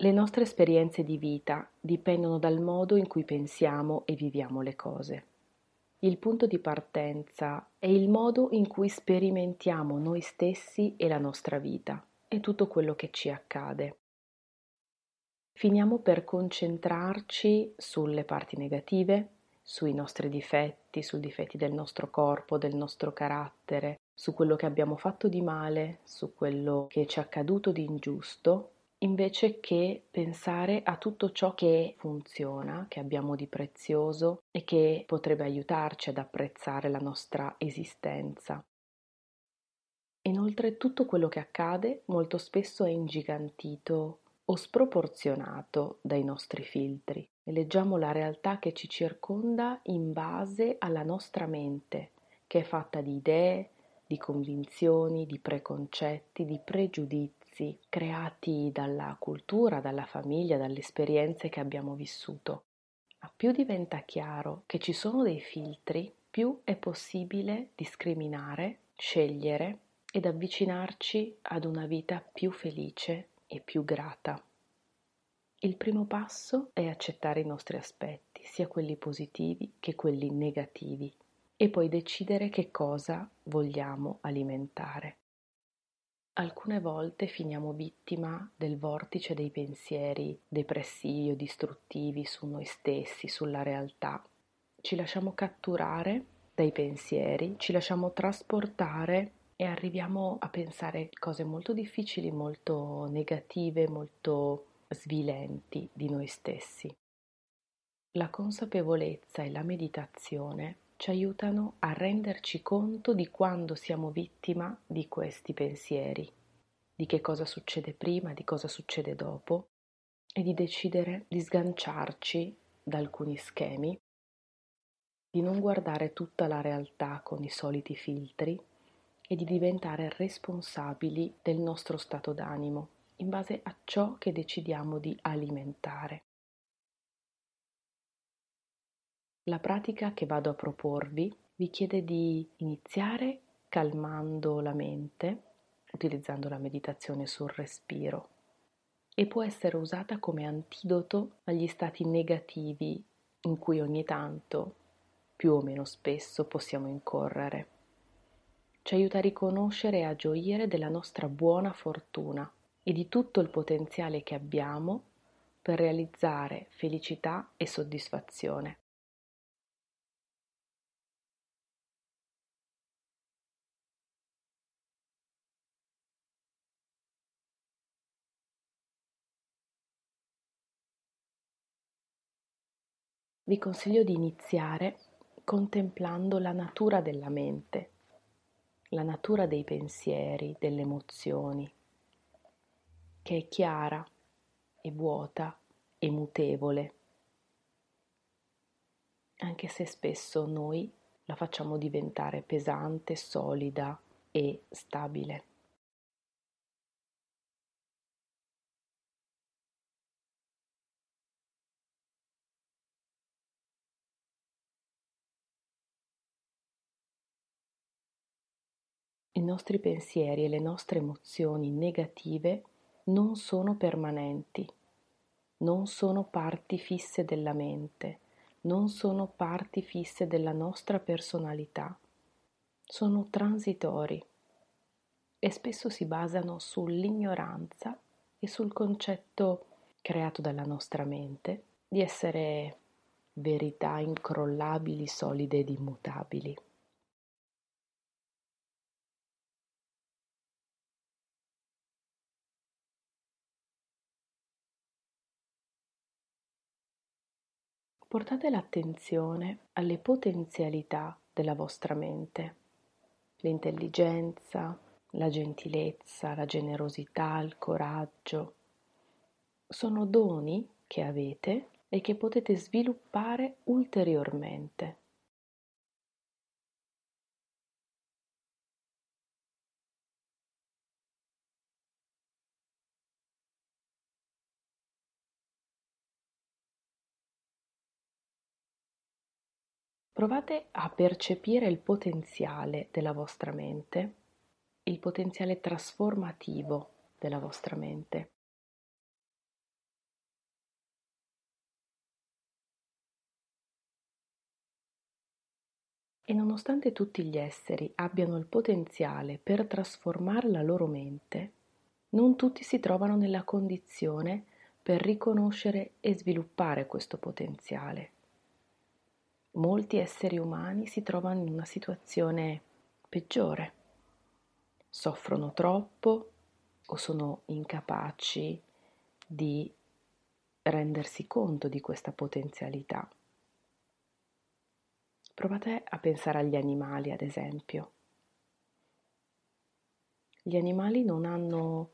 Le nostre esperienze di vita dipendono dal modo in cui pensiamo e viviamo le cose. Il punto di partenza è il modo in cui sperimentiamo noi stessi e la nostra vita e tutto quello che ci accade. Finiamo per concentrarci sulle parti negative, sui nostri difetti, sui difetti del nostro corpo, del nostro carattere, su quello che abbiamo fatto di male, su quello che ci è accaduto di ingiusto invece che pensare a tutto ciò che funziona, che abbiamo di prezioso e che potrebbe aiutarci ad apprezzare la nostra esistenza. Inoltre tutto quello che accade molto spesso è ingigantito o sproporzionato dai nostri filtri leggiamo la realtà che ci circonda in base alla nostra mente, che è fatta di idee, di convinzioni, di preconcetti, di pregiudizi prezzi creati dalla cultura, dalla famiglia, dalle esperienze che abbiamo vissuto. Ma più diventa chiaro che ci sono dei filtri, più è possibile discriminare, scegliere ed avvicinarci ad una vita più felice e più grata. Il primo passo è accettare i nostri aspetti, sia quelli positivi che quelli negativi, e poi decidere che cosa vogliamo alimentare. Alcune volte finiamo vittima del vortice dei pensieri depressivi o distruttivi su noi stessi, sulla realtà. Ci lasciamo catturare dai pensieri, ci lasciamo trasportare e arriviamo a pensare cose molto difficili, molto negative, molto svilenti di noi stessi. La consapevolezza e la meditazione ci aiutano a renderci conto di quando siamo vittima di questi pensieri, di che cosa succede prima, di cosa succede dopo e di decidere di sganciarci da alcuni schemi, di non guardare tutta la realtà con i soliti filtri e di diventare responsabili del nostro stato d'animo in base a ciò che decidiamo di alimentare. La pratica che vado a proporvi vi chiede di iniziare calmando la mente, utilizzando la meditazione sul respiro e può essere usata come antidoto agli stati negativi in cui ogni tanto, più o meno spesso, possiamo incorrere. Ci aiuta a riconoscere e a gioire della nostra buona fortuna e di tutto il potenziale che abbiamo per realizzare felicità e soddisfazione. Vi consiglio di iniziare contemplando la natura della mente, la natura dei pensieri, delle emozioni, che è chiara e vuota e mutevole, anche se spesso noi la facciamo diventare pesante, solida e stabile. I nostri pensieri e le nostre emozioni negative non sono permanenti, non sono parti fisse della mente, non sono parti fisse della nostra personalità, sono transitori e spesso si basano sull'ignoranza e sul concetto creato dalla nostra mente di essere verità incrollabili, solide ed immutabili. Portate l'attenzione alle potenzialità della vostra mente, l'intelligenza, la gentilezza, la generosità, il coraggio. Sono doni che avete e che potete sviluppare ulteriormente. Provate a percepire il potenziale della vostra mente, il potenziale trasformativo della vostra mente. E nonostante tutti gli esseri abbiano il potenziale per trasformare la loro mente, non tutti si trovano nella condizione per riconoscere e sviluppare questo potenziale. Molti esseri umani si trovano in una situazione peggiore, soffrono troppo o sono incapaci di rendersi conto di questa potenzialità. Provate a pensare agli animali, ad esempio. Gli animali non hanno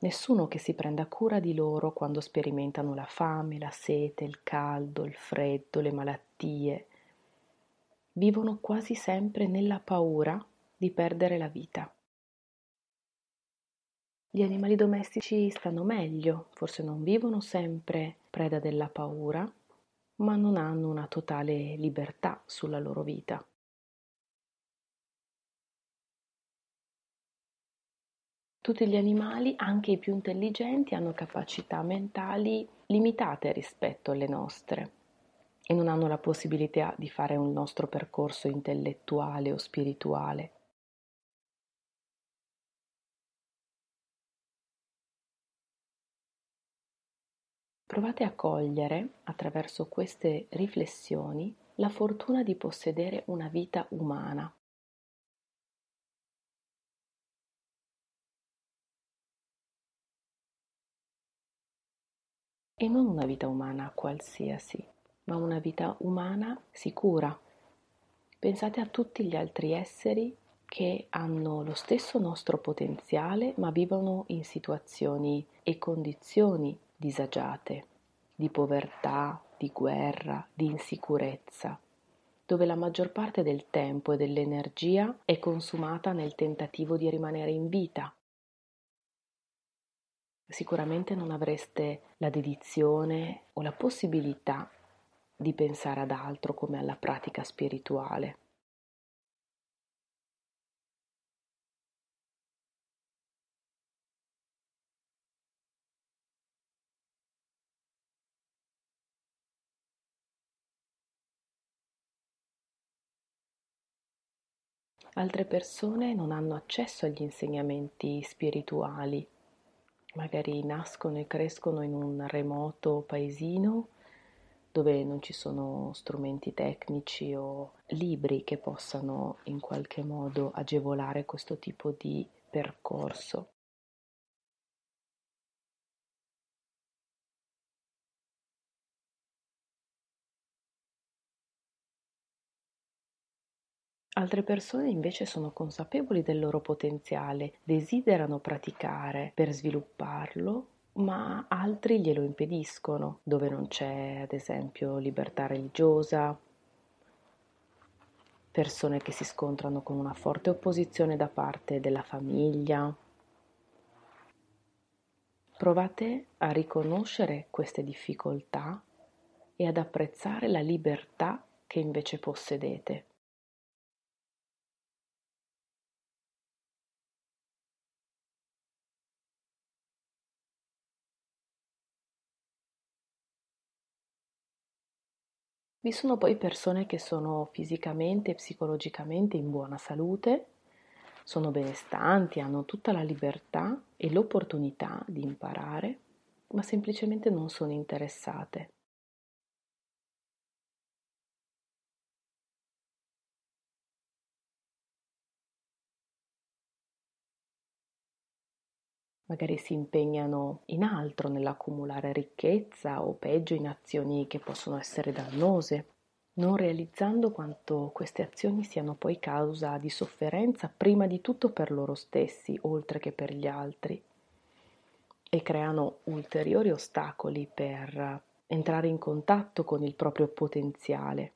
nessuno che si prenda cura di loro quando sperimentano la fame, la sete, il caldo, il freddo, le malattie. Vivono quasi sempre nella paura di perdere la vita. Gli animali domestici stanno meglio, forse non vivono sempre preda della paura, ma non hanno una totale libertà sulla loro vita. Tutti gli animali, anche i più intelligenti, hanno capacità mentali limitate rispetto alle nostre e non hanno la possibilità di fare un nostro percorso intellettuale o spirituale. Provate a cogliere, attraverso queste riflessioni, la fortuna di possedere una vita umana. E non una vita umana qualsiasi, ma una vita umana sicura. Pensate a tutti gli altri esseri che hanno lo stesso nostro potenziale, ma vivono in situazioni e condizioni disagiate, di povertà, di guerra, di insicurezza, dove la maggior parte del tempo e dell'energia è consumata nel tentativo di rimanere in vita. Sicuramente non avreste la dedizione o la possibilità di pensare ad altro come alla pratica spirituale. Altre persone non hanno accesso agli insegnamenti spirituali, magari nascono e crescono in un remoto paesino dove non ci sono strumenti tecnici o libri che possano in qualche modo agevolare questo tipo di percorso. Altre persone invece sono consapevoli del loro potenziale, desiderano praticare per svilupparlo, ma altri glielo impediscono, dove non c'è ad esempio libertà religiosa, persone che si scontrano con una forte opposizione da parte della famiglia. Provate a riconoscere queste difficoltà e ad apprezzare la libertà che invece possedete. Vi sono poi persone che sono fisicamente e psicologicamente in buona salute, sono benestanti, hanno tutta la libertà e l'opportunità di imparare, ma semplicemente non sono interessate. Magari si impegnano in altro, nell'accumulare ricchezza o peggio in azioni che possono essere dannose, non realizzando quanto queste azioni siano poi causa di sofferenza prima di tutto per loro stessi, oltre che per gli altri, e creano ulteriori ostacoli per entrare in contatto con il proprio potenziale.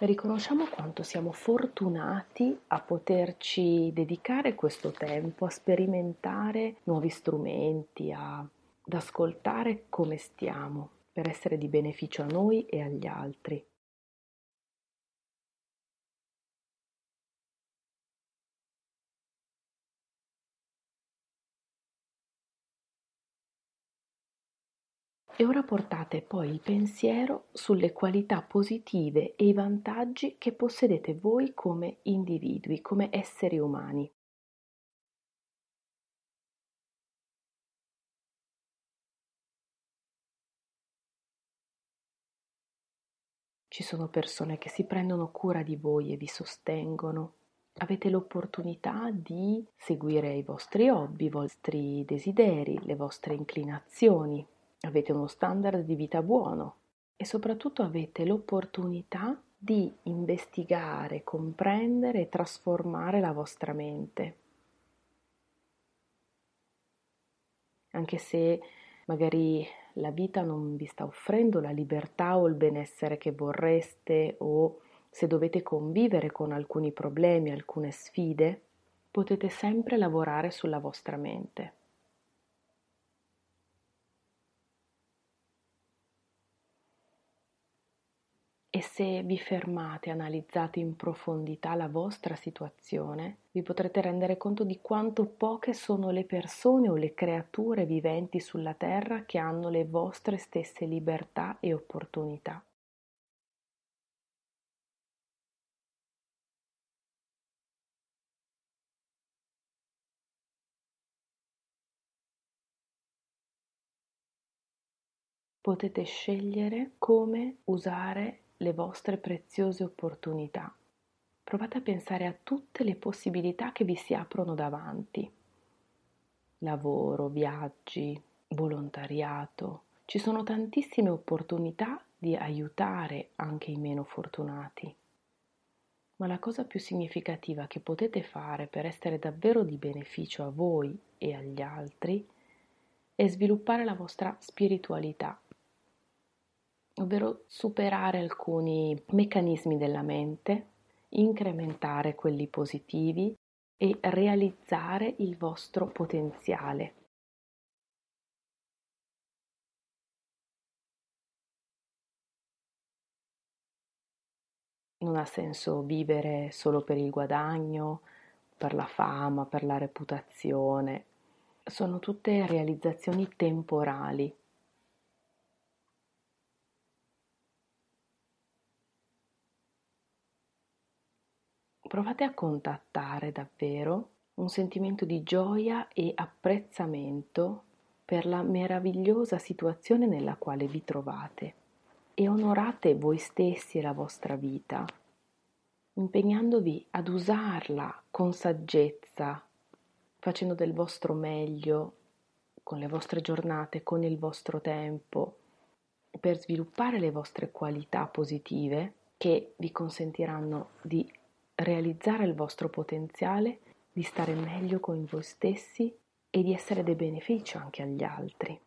Riconosciamo quanto siamo fortunati a poterci dedicare questo tempo a sperimentare nuovi strumenti, a, ad ascoltare come stiamo per essere di beneficio a noi e agli altri. E ora portate poi il pensiero sulle qualità positive e i vantaggi che possedete voi come individui, come esseri umani. Ci sono persone che si prendono cura di voi e vi sostengono. Avete l'opportunità di seguire i vostri hobby, i vostri desideri, le vostre inclinazioni. Avete uno standard di vita buono e soprattutto avete l'opportunità di investigare, comprendere e trasformare la vostra mente. Anche se magari la vita non vi sta offrendo la libertà o il benessere che vorreste o se dovete convivere con alcuni problemi, alcune sfide, potete sempre lavorare sulla vostra mente. E se vi fermate e analizzate in profondità la vostra situazione, vi potrete rendere conto di quanto poche sono le persone o le creature viventi sulla Terra che hanno le vostre stesse libertà e opportunità. Potete scegliere come usare le vostre preziose opportunità. Provate a pensare a tutte le possibilità che vi si aprono davanti. Lavoro, viaggi, volontariato. Ci sono tantissime opportunità di aiutare anche i meno fortunati. Ma la cosa più significativa che potete fare per essere davvero di beneficio a voi e agli altri è sviluppare la vostra spiritualità ovvero superare alcuni meccanismi della mente, incrementare quelli positivi e realizzare il vostro potenziale. Non ha senso vivere solo per il guadagno, per la fama, per la reputazione. Sono tutte realizzazioni temporali provate a contattare davvero un sentimento di gioia e apprezzamento per la meravigliosa situazione nella quale vi trovate e onorate voi stessi e la vostra vita, impegnandovi ad usarla con saggezza, facendo del vostro meglio con le vostre giornate, con il vostro tempo, per sviluppare le vostre qualità positive che vi consentiranno di realizzare il vostro potenziale, di stare meglio con voi stessi e di essere di beneficio anche agli altri.